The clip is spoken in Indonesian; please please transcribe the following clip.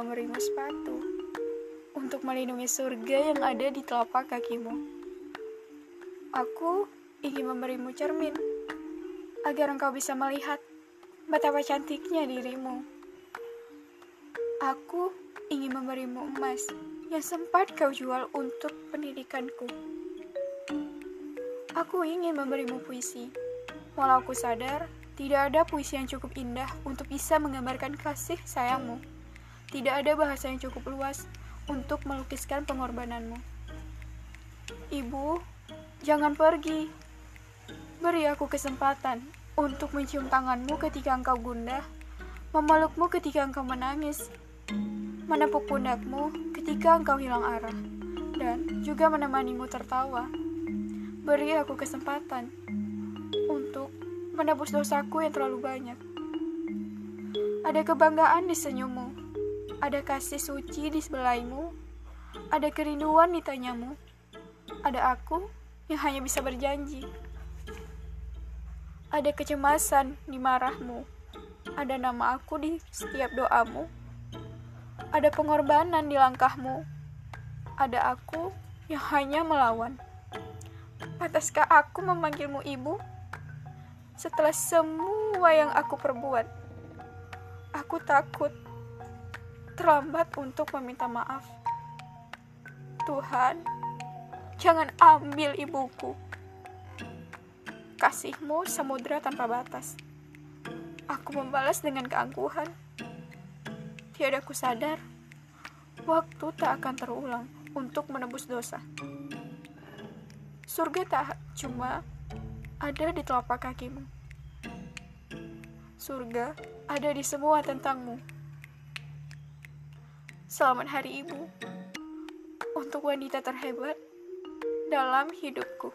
memberimu sepatu untuk melindungi surga yang ada di telapak kakimu. Aku ingin memberimu cermin agar engkau bisa melihat betapa cantiknya dirimu. Aku ingin memberimu emas yang sempat kau jual untuk pendidikanku. Aku ingin memberimu puisi, walau aku sadar tidak ada puisi yang cukup indah untuk bisa menggambarkan kasih sayangmu. Tidak ada bahasa yang cukup luas untuk melukiskan pengorbananmu. Ibu, jangan pergi. Beri aku kesempatan untuk mencium tanganmu ketika engkau gundah, memelukmu ketika engkau menangis, menepuk pundakmu ketika engkau hilang arah, dan juga menemanimu tertawa. Beri aku kesempatan menebus dosaku yang terlalu banyak. Ada kebanggaan di senyummu, ada kasih suci di sebelahmu, ada kerinduan di tanyamu, ada aku yang hanya bisa berjanji. Ada kecemasan di marahmu, ada nama aku di setiap doamu, ada pengorbanan di langkahmu, ada aku yang hanya melawan. Pantaskah aku memanggilmu ibu? Setelah semua yang aku perbuat, aku takut terlambat untuk meminta maaf. Tuhan, jangan ambil ibuku. Kasihmu samudra tanpa batas. Aku membalas dengan keangkuhan. Tiada ku sadar, waktu tak akan terulang untuk menebus dosa. Surga tak cuma ada di telapak kakimu. Surga ada di semua tentangmu. Selamat Hari Ibu untuk wanita terhebat dalam hidupku.